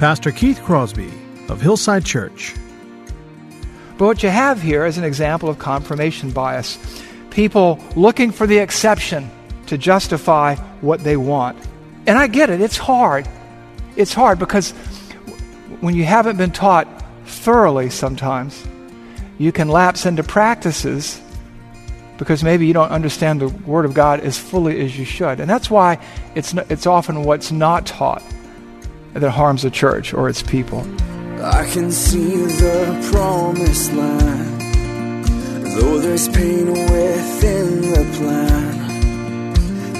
Pastor Keith Crosby of Hillside Church. But what you have here is an example of confirmation bias. People looking for the exception to justify what they want. And I get it, it's hard. It's hard because when you haven't been taught thoroughly sometimes, you can lapse into practices because maybe you don't understand the Word of God as fully as you should. And that's why it's, it's often what's not taught that harms the church or its people. I can see the promised land, though there's pain within the plan.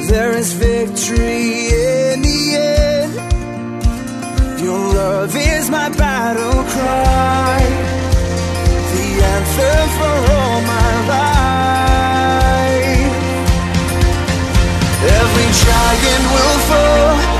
There is victory in the end. Your love is my battle cry, the anthem for all my life. Every giant will fall,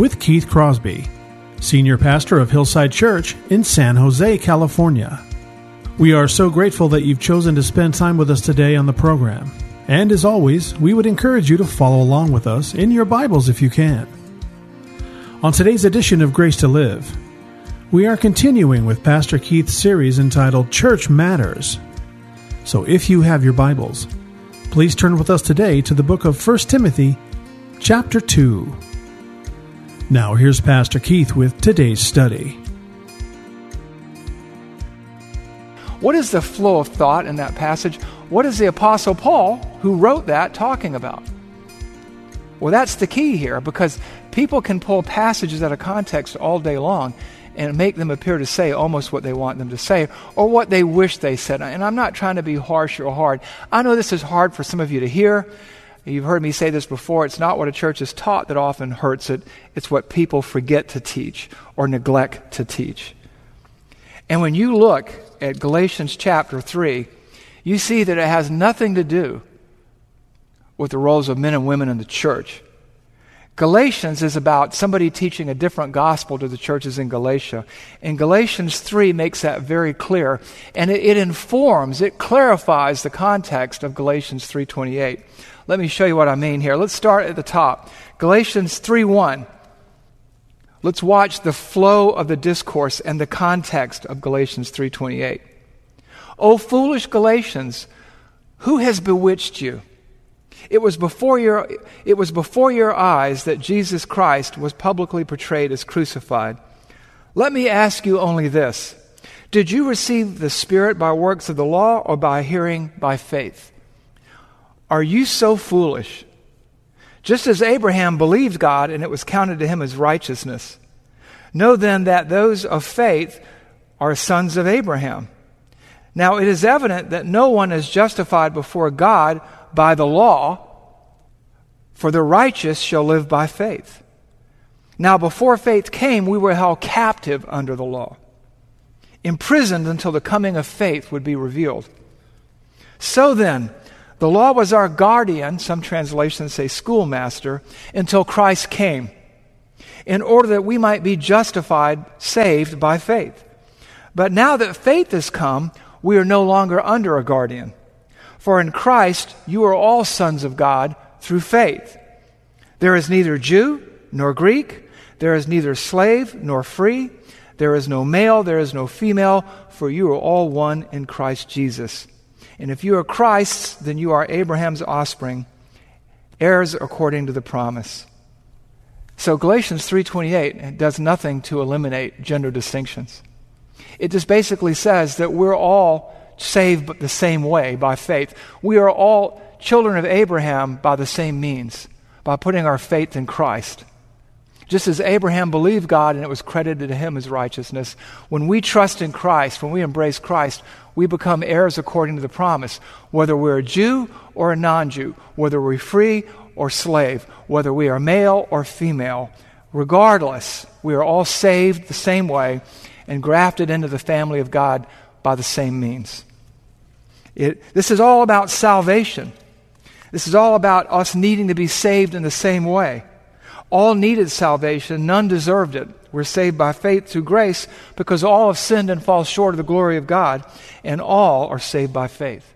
with Keith Crosby, Senior Pastor of Hillside Church in San Jose, California. We are so grateful that you've chosen to spend time with us today on the program. And as always, we would encourage you to follow along with us in your Bibles if you can. On today's edition of Grace to Live, we are continuing with Pastor Keith's series entitled Church Matters. So if you have your Bibles, please turn with us today to the book of 1 Timothy, chapter 2. Now, here's Pastor Keith with today's study. What is the flow of thought in that passage? What is the Apostle Paul, who wrote that, talking about? Well, that's the key here because people can pull passages out of context all day long and make them appear to say almost what they want them to say or what they wish they said. And I'm not trying to be harsh or hard. I know this is hard for some of you to hear. You've heard me say this before. It's not what a church is taught that often hurts it, it's what people forget to teach or neglect to teach. And when you look at Galatians chapter 3, you see that it has nothing to do with the roles of men and women in the church. Galatians is about somebody teaching a different gospel to the churches in Galatia. And Galatians 3 makes that very clear. And it, it informs, it clarifies the context of Galatians 3.28. Let me show you what I mean here. Let's start at the top. Galatians 3.1. Let's watch the flow of the discourse and the context of Galatians 3:28. O foolish Galatians, who has bewitched you? It was before your it was before your eyes that Jesus Christ was publicly portrayed as crucified. Let me ask you only this. Did you receive the Spirit by works of the law or by hearing by faith? Are you so foolish? Just as Abraham believed God and it was counted to him as righteousness. Know then that those of faith are sons of Abraham. Now it is evident that no one is justified before God by the law, for the righteous shall live by faith. Now before faith came, we were held captive under the law, imprisoned until the coming of faith would be revealed. So then, the law was our guardian, some translations say schoolmaster, until Christ came, in order that we might be justified, saved by faith. But now that faith has come, we are no longer under a guardian. For in Christ you are all sons of God through faith. There is neither Jew nor Greek, there is neither slave nor free, there is no male, there is no female, for you are all one in Christ Jesus. And if you are Christ's, then you are Abraham's offspring, heirs according to the promise. So Galatians 3:28 does nothing to eliminate gender distinctions. It just basically says that we're all saved the same way by faith. We are all children of Abraham by the same means, by putting our faith in Christ. Just as Abraham believed God and it was credited to him as righteousness, when we trust in Christ, when we embrace Christ, we become heirs according to the promise, whether we're a Jew or a non Jew, whether we're free or slave, whether we are male or female. Regardless, we are all saved the same way and grafted into the family of God by the same means. It, this is all about salvation. This is all about us needing to be saved in the same way. All needed salvation, none deserved it. We're saved by faith through grace because all have sinned and fall short of the glory of God, and all are saved by faith.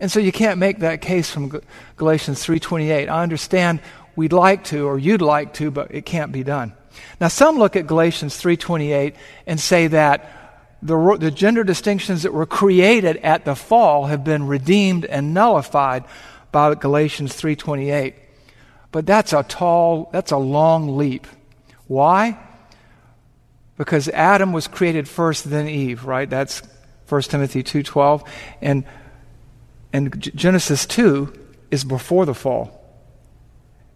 And so you can't make that case from Galatians 3:28. I understand we'd like to or you'd like to, but it can't be done. Now some look at Galatians 3:28 and say that the, the gender distinctions that were created at the fall have been redeemed and nullified by Galatians 3:28. But that's a tall, that's a long leap. Why? Because Adam was created first then Eve, right? That's 1 Timothy 2:12 and and Genesis 2 is before the fall.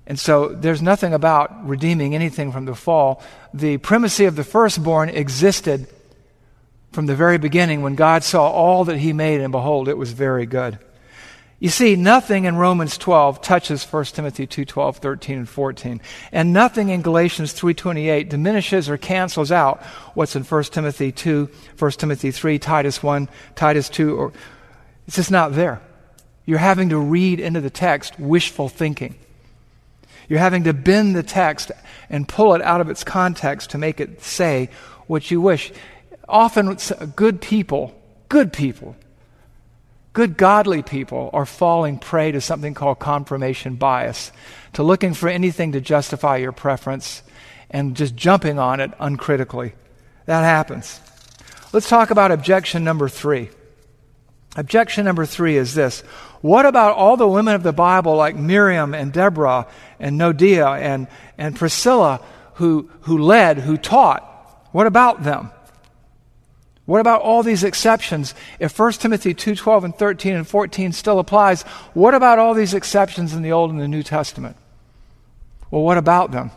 And so there's nothing about redeeming anything from the fall. The primacy of the firstborn existed from the very beginning when God saw all that he made and behold it was very good. You see, nothing in Romans 12 touches 1 Timothy 2 12, 13, and 14. And nothing in Galatians 3.28 diminishes or cancels out what's in 1 Timothy 2, 1 Timothy 3, Titus 1, Titus 2, or it's just not there. You're having to read into the text wishful thinking. You're having to bend the text and pull it out of its context to make it say what you wish. Often, good people, good people, Good, godly people are falling prey to something called confirmation bias, to looking for anything to justify your preference and just jumping on it uncritically. That happens. Let's talk about objection number three. Objection number three is this What about all the women of the Bible like Miriam and Deborah and Noadiah and, and Priscilla who, who led, who taught? What about them? What about all these exceptions? If 1 Timothy 2:12 and 13 and 14 still applies, what about all these exceptions in the Old and the New Testament? Well, what about them?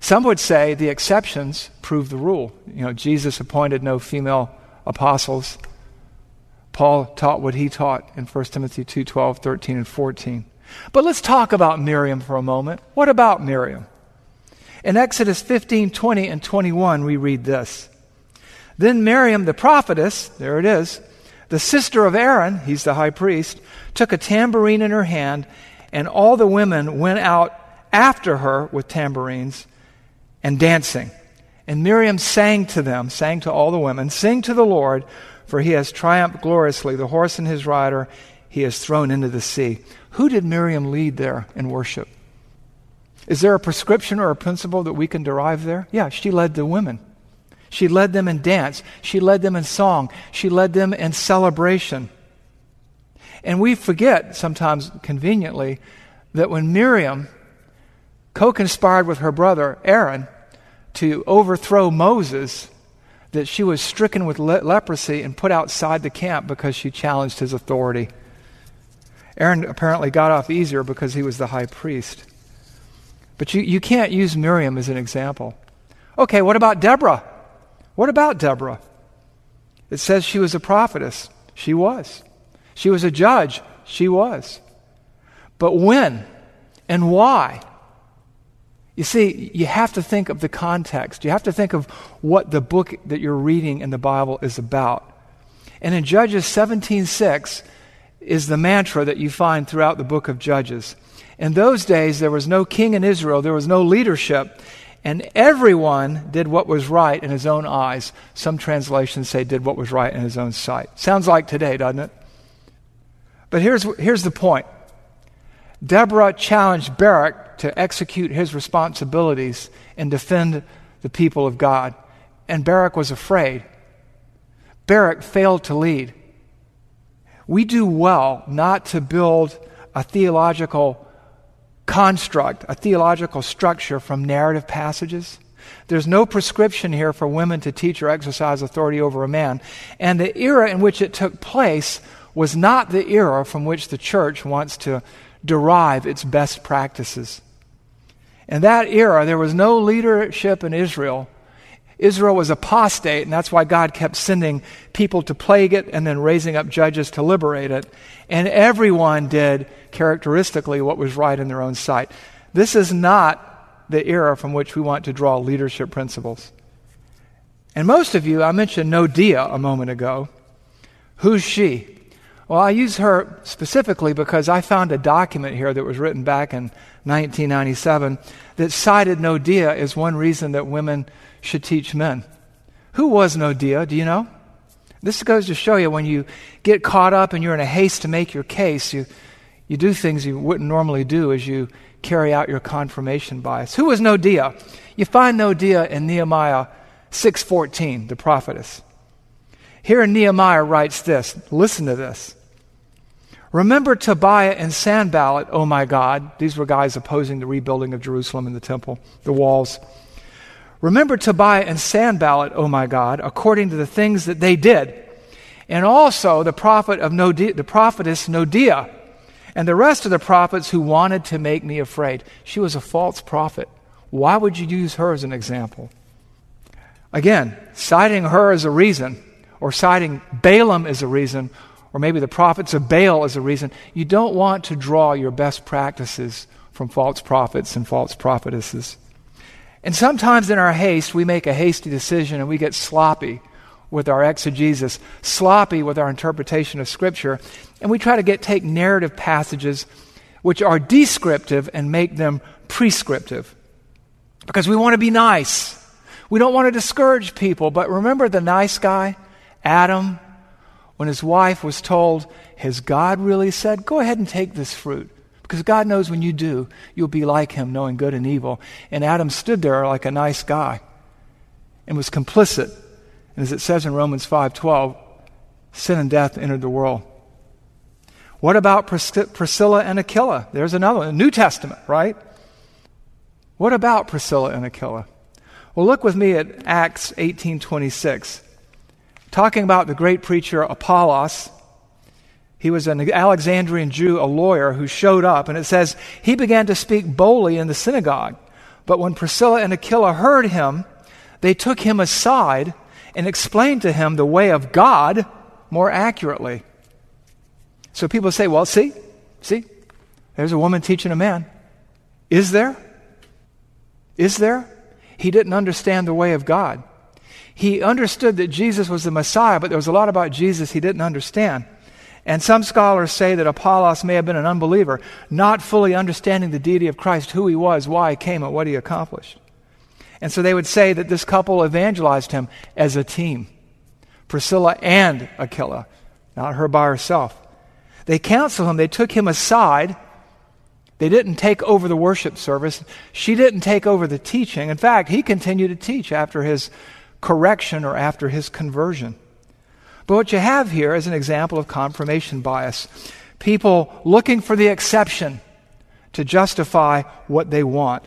Some would say the exceptions prove the rule. You know, Jesus appointed no female apostles. Paul taught what he taught in 1 Timothy 2:12, 13 and 14. But let's talk about Miriam for a moment. What about Miriam? In Exodus 15, 20 and 21 we read this. Then Miriam, the prophetess, there it is, the sister of Aaron, he's the high priest, took a tambourine in her hand, and all the women went out after her with tambourines and dancing. And Miriam sang to them, sang to all the women, Sing to the Lord, for he has triumphed gloriously. The horse and his rider he has thrown into the sea. Who did Miriam lead there in worship? Is there a prescription or a principle that we can derive there? Yeah, she led the women. She led them in dance. She led them in song. She led them in celebration. And we forget, sometimes conveniently, that when Miriam co conspired with her brother Aaron to overthrow Moses, that she was stricken with le- leprosy and put outside the camp because she challenged his authority. Aaron apparently got off easier because he was the high priest. But you, you can't use Miriam as an example. Okay, what about Deborah? What about Deborah? It says she was a prophetess. She was. She was a judge. She was. But when and why? You see, you have to think of the context. You have to think of what the book that you're reading in the Bible is about. And in Judges 17:6 is the mantra that you find throughout the book of Judges. In those days there was no king in Israel, there was no leadership, and everyone did what was right in his own eyes. Some translations say did what was right in his own sight. Sounds like today, doesn't it? But here's, here's the point Deborah challenged Barak to execute his responsibilities and defend the people of God. And Barak was afraid. Barak failed to lead. We do well not to build a theological construct, a theological structure from narrative passages. There's no prescription here for women to teach or exercise authority over a man. And the era in which it took place was not the era from which the church wants to derive its best practices. In that era, there was no leadership in Israel. Israel was apostate, and that's why God kept sending people to plague it and then raising up judges to liberate it. And everyone did characteristically what was right in their own sight. This is not the era from which we want to draw leadership principles. And most of you, I mentioned Noadiah a moment ago. Who's she? Well, I use her specifically because I found a document here that was written back in 1997 that cited Noadiah as one reason that women should teach men. Who was Noadiah? Do you know? This goes to show you when you get caught up and you're in a haste to make your case, you, you do things you wouldn't normally do as you carry out your confirmation bias. Who was Noadiah? You find Noadiah in Nehemiah 6:14, the prophetess. Here in Nehemiah writes this. Listen to this. Remember Tobiah and Sanballat, oh my God. These were guys opposing the rebuilding of Jerusalem and the temple, the walls. Remember Tobiah and Sanballat, oh my God, according to the things that they did. And also the prophet of Noadiah, the prophetess Noadiah, and the rest of the prophets who wanted to make me afraid. She was a false prophet. Why would you use her as an example? Again, citing her as a reason, or citing Balaam as a reason, or maybe the prophets of Baal as a reason, you don't want to draw your best practices from false prophets and false prophetesses. And sometimes in our haste, we make a hasty decision and we get sloppy with our exegesis, sloppy with our interpretation of Scripture, and we try to get take narrative passages which are descriptive and make them prescriptive. Because we want to be nice. We don't want to discourage people. But remember the nice guy, Adam, when his wife was told, Has God really said, Go ahead and take this fruit? Because God knows when you do, you'll be like him, knowing good and evil. And Adam stood there like a nice guy and was complicit. And as it says in Romans 5:12, sin and death entered the world. What about Pris- Priscilla and Aquila? There's another one, New Testament, right? What about Priscilla and Aquila? Well, look with me at Acts 18:26. Talking about the great preacher Apollos, he was an Alexandrian Jew, a lawyer, who showed up, and it says he began to speak boldly in the synagogue. But when Priscilla and Aquila heard him, they took him aside and explained to him the way of God more accurately. So people say, well, see, see, there's a woman teaching a man. Is there? Is there? He didn't understand the way of God. He understood that Jesus was the Messiah, but there was a lot about Jesus he didn't understand. And some scholars say that Apollos may have been an unbeliever, not fully understanding the deity of Christ, who he was, why he came, and what he accomplished. And so they would say that this couple evangelized him as a team Priscilla and Aquila, not her by herself. They counseled him, they took him aside. They didn't take over the worship service. She didn't take over the teaching. In fact, he continued to teach after his correction or after his conversion. But what you have here is an example of confirmation bias. People looking for the exception to justify what they want.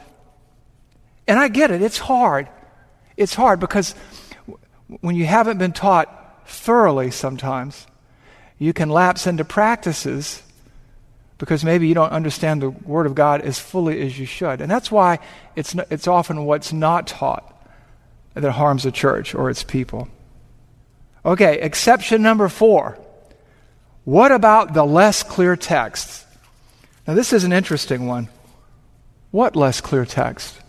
And I get it, it's hard. It's hard because when you haven't been taught thoroughly sometimes, you can lapse into practices because maybe you don't understand the Word of God as fully as you should. And that's why it's, it's often what's not taught that harms the church or its people. Okay, exception number four. What about the less clear texts? Now, this is an interesting one. What less clear text?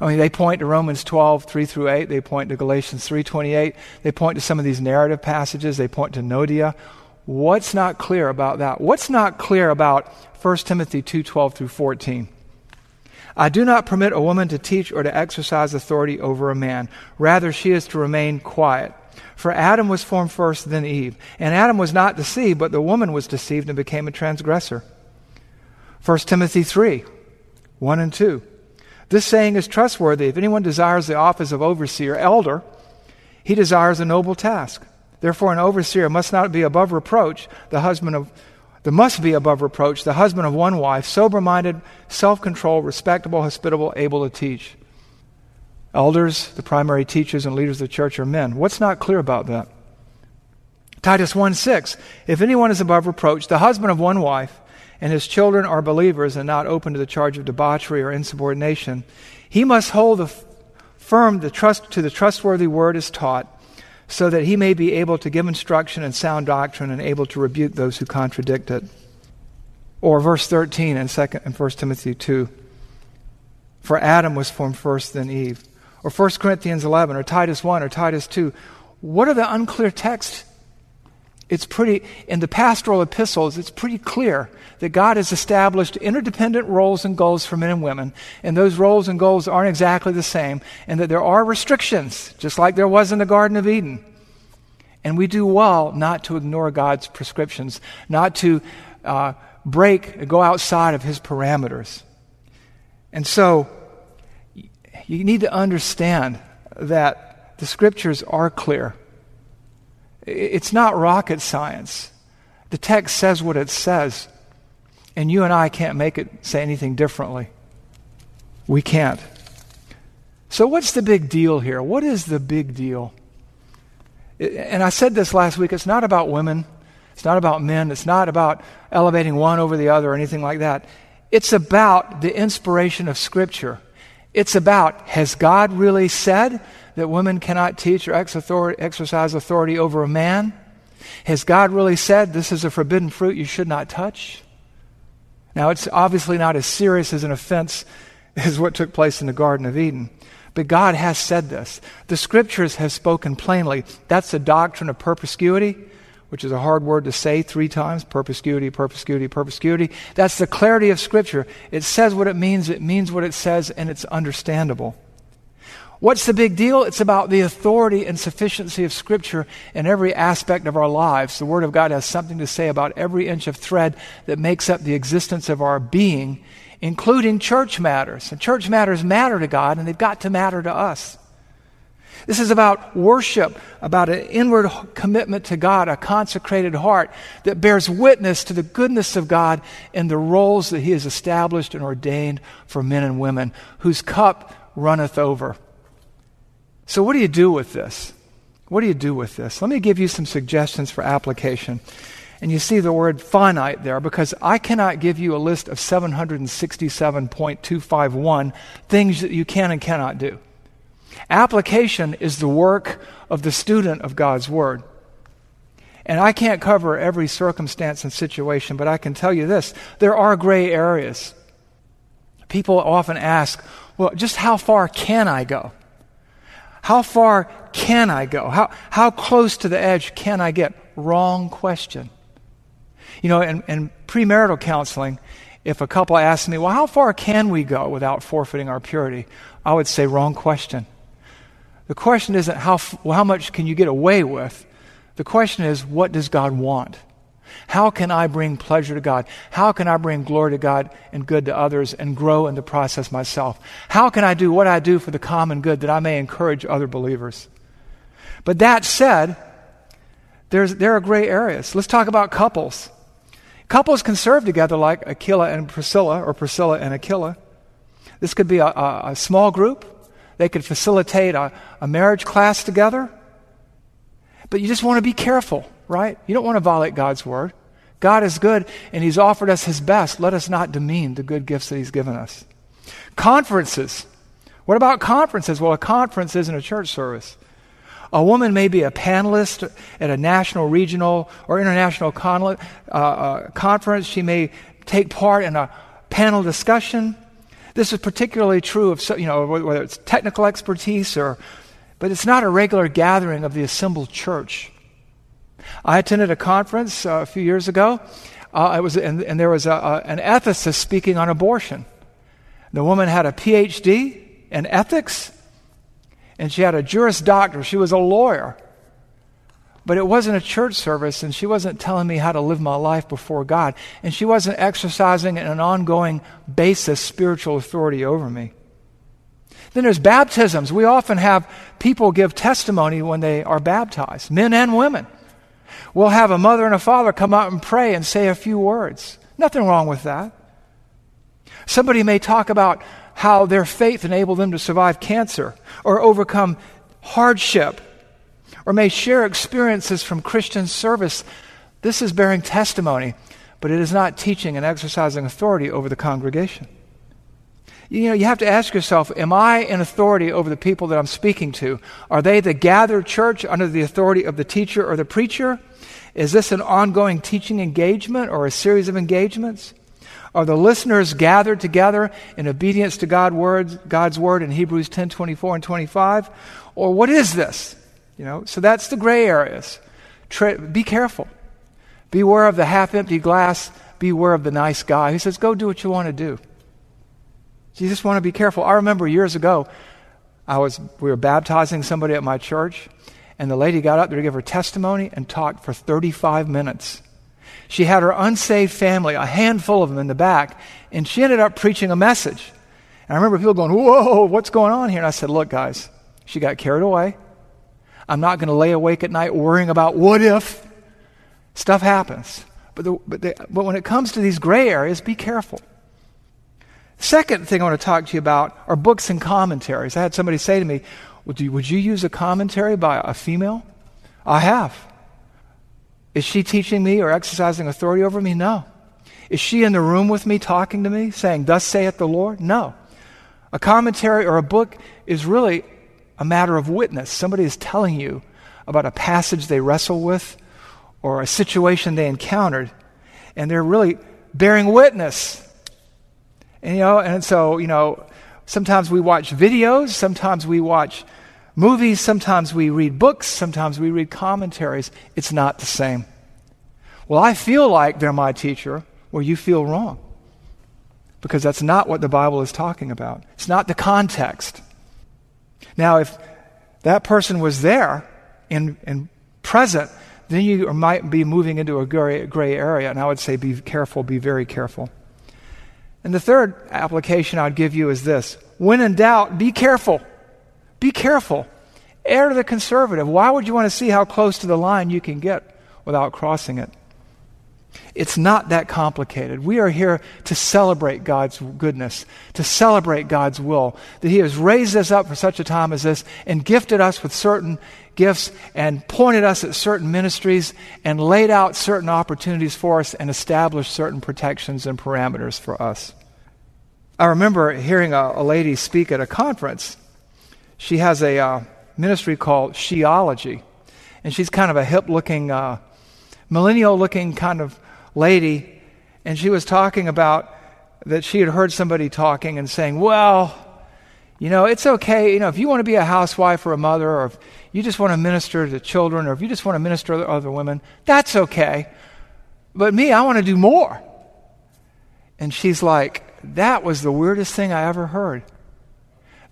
I mean, they point to Romans 12, 3 through 8. They point to Galatians 3, 28. They point to some of these narrative passages. They point to Noadiah. What's not clear about that? What's not clear about 1 Timothy 2, 12 through 14? I do not permit a woman to teach or to exercise authority over a man. Rather, she is to remain quiet. For Adam was formed first, then Eve. And Adam was not deceived, but the woman was deceived and became a transgressor. 1 Timothy 3 1 and 2. This saying is trustworthy. If anyone desires the office of overseer, elder, he desires a noble task. Therefore, an overseer must not be above reproach, the husband of there must be above reproach the husband of one wife, sober minded, self controlled, respectable, hospitable, able to teach. Elders, the primary teachers and leaders of the church are men. What's not clear about that? Titus 1 6. If anyone is above reproach, the husband of one wife, and his children are believers and not open to the charge of debauchery or insubordination, he must hold the firm the trust, to the trustworthy word as taught, so that he may be able to give instruction and sound doctrine and able to rebuke those who contradict it. Or verse 13 in, second, in 1 Timothy 2. For Adam was formed first, then Eve. Or 1 Corinthians 11, or Titus 1, or Titus 2. What are the unclear texts it's pretty, in the pastoral epistles, it's pretty clear that God has established interdependent roles and goals for men and women, and those roles and goals aren't exactly the same, and that there are restrictions, just like there was in the Garden of Eden. And we do well not to ignore God's prescriptions, not to uh, break, go outside of His parameters. And so, you need to understand that the scriptures are clear. It's not rocket science. The text says what it says, and you and I can't make it say anything differently. We can't. So, what's the big deal here? What is the big deal? And I said this last week it's not about women, it's not about men, it's not about elevating one over the other or anything like that. It's about the inspiration of Scripture. It's about has God really said? that women cannot teach or exercise authority over a man? Has God really said this is a forbidden fruit you should not touch? Now, it's obviously not as serious as an offense as what took place in the Garden of Eden. But God has said this. The scriptures have spoken plainly. That's the doctrine of perspicuity, which is a hard word to say three times perspicuity, perspicuity, perspicuity. That's the clarity of scripture. It says what it means, it means what it says, and it's understandable. What's the big deal? It's about the authority and sufficiency of Scripture in every aspect of our lives. The Word of God has something to say about every inch of thread that makes up the existence of our being, including church matters. And church matters matter to God, and they've got to matter to us. This is about worship, about an inward commitment to God, a consecrated heart that bears witness to the goodness of God and the roles that He has established and ordained for men and women, whose cup runneth over. So, what do you do with this? What do you do with this? Let me give you some suggestions for application. And you see the word finite there because I cannot give you a list of 767.251 things that you can and cannot do. Application is the work of the student of God's Word. And I can't cover every circumstance and situation, but I can tell you this there are gray areas. People often ask, well, just how far can I go? How far can I go? How, how close to the edge can I get? Wrong question. You know, in, in premarital counseling, if a couple asks me, well, how far can we go without forfeiting our purity? I would say, wrong question. The question isn't how, how much can you get away with? The question is, what does God want? How can I bring pleasure to God? How can I bring glory to God and good to others and grow in the process myself? How can I do what I do for the common good that I may encourage other believers? But that said, there's, there are gray areas. Let's talk about couples. Couples can serve together like Aquila and Priscilla, or Priscilla and Aquila. This could be a, a, a small group. They could facilitate a, a marriage class together. But you just want to be careful right? You don't want to violate God's word. God is good, and He's offered us His best. Let us not demean the good gifts that He's given us. Conferences. What about conferences? Well, a conference isn't a church service. A woman may be a panelist at a national, regional, or international con- uh, uh, conference. She may take part in a panel discussion. This is particularly true of, you know, whether it's technical expertise or, but it's not a regular gathering of the assembled church. I attended a conference uh, a few years ago, uh, it was, and, and there was a, a, an ethicist speaking on abortion. The woman had a PhD in ethics, and she had a Juris Doctor. She was a lawyer. But it wasn't a church service, and she wasn't telling me how to live my life before God. And she wasn't exercising an ongoing basis spiritual authority over me. Then there's baptisms. We often have people give testimony when they are baptized, men and women. We'll have a mother and a father come out and pray and say a few words. Nothing wrong with that. Somebody may talk about how their faith enabled them to survive cancer or overcome hardship, or may share experiences from Christian service. This is bearing testimony, but it is not teaching and exercising authority over the congregation. You know, you have to ask yourself, am I in authority over the people that I'm speaking to? Are they the gathered church under the authority of the teacher or the preacher? Is this an ongoing teaching engagement or a series of engagements? Are the listeners gathered together in obedience to God words, God's word in Hebrews 10 24 and 25? Or what is this? You know, so that's the gray areas. Tre- be careful. Beware of the half empty glass. Beware of the nice guy. who says, go do what you want to do. You just want to be careful. I remember years ago, I was, we were baptizing somebody at my church, and the lady got up there to give her testimony and talked for 35 minutes. She had her unsaved family, a handful of them in the back, and she ended up preaching a message. And I remember people going, Whoa, what's going on here? And I said, Look, guys, she got carried away. I'm not going to lay awake at night worrying about what if. Stuff happens. But, the, but, the, but when it comes to these gray areas, be careful. Second thing I want to talk to you about are books and commentaries. I had somebody say to me, you, would you use a commentary by a female? I have. Is she teaching me or exercising authority over me? No. Is she in the room with me talking to me, saying, Thus saith the Lord? No. A commentary or a book is really a matter of witness. Somebody is telling you about a passage they wrestle with or a situation they encountered, and they're really bearing witness and, you know, and so, you know, sometimes we watch videos, sometimes we watch movies, sometimes we read books, sometimes we read commentaries. It's not the same. Well, I feel like they're my teacher. Well, you feel wrong. Because that's not what the Bible is talking about. It's not the context. Now, if that person was there and, and present, then you might be moving into a gray, gray area. And I would say be careful, be very careful. And the third application I'd give you is this when in doubt, be careful. Be careful. Err to the conservative. Why would you want to see how close to the line you can get without crossing it? It's not that complicated. We are here to celebrate God's goodness, to celebrate God's will, that He has raised us up for such a time as this and gifted us with certain gifts and pointed us at certain ministries and laid out certain opportunities for us and established certain protections and parameters for us. I remember hearing a, a lady speak at a conference. She has a uh, ministry called Sheology, and she's kind of a hip looking, uh, millennial looking kind of lady. And she was talking about that she had heard somebody talking and saying, Well, you know, it's okay. You know, if you want to be a housewife or a mother, or if you just want to minister to children, or if you just want to minister to other women, that's okay. But me, I want to do more. And she's like, that was the weirdest thing I ever heard.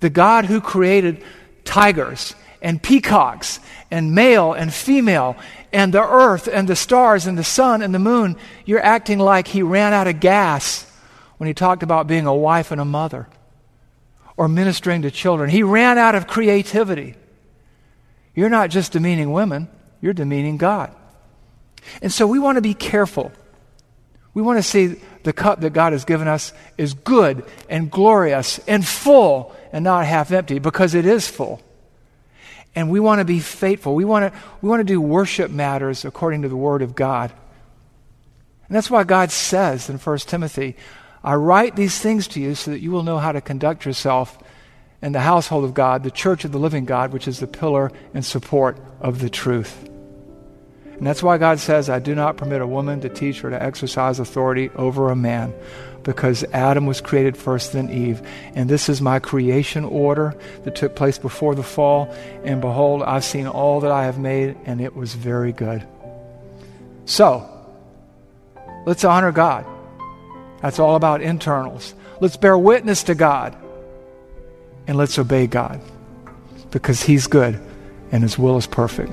The God who created tigers and peacocks and male and female and the earth and the stars and the sun and the moon, you're acting like he ran out of gas when he talked about being a wife and a mother or ministering to children. He ran out of creativity. You're not just demeaning women, you're demeaning God. And so we want to be careful. We want to see the cup that God has given us is good and glorious and full and not half empty because it is full. And we want to be faithful. We want to, we want to do worship matters according to the Word of God. And that's why God says in 1 Timothy, I write these things to you so that you will know how to conduct yourself in the household of God, the church of the living God, which is the pillar and support of the truth. And that's why God says, I do not permit a woman to teach or to exercise authority over a man, because Adam was created first, then Eve. And this is my creation order that took place before the fall. And behold, I've seen all that I have made, and it was very good. So, let's honor God. That's all about internals. Let's bear witness to God and let's obey God because He's good and His will is perfect.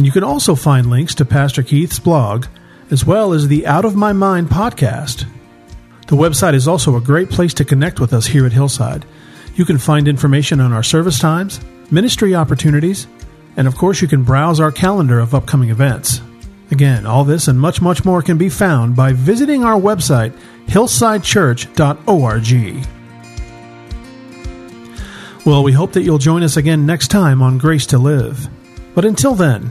And you can also find links to Pastor Keith's blog, as well as the Out of My Mind podcast. The website is also a great place to connect with us here at Hillside. You can find information on our service times, ministry opportunities, and of course, you can browse our calendar of upcoming events. Again, all this and much, much more can be found by visiting our website, hillsidechurch.org. Well, we hope that you'll join us again next time on Grace to Live. But until then,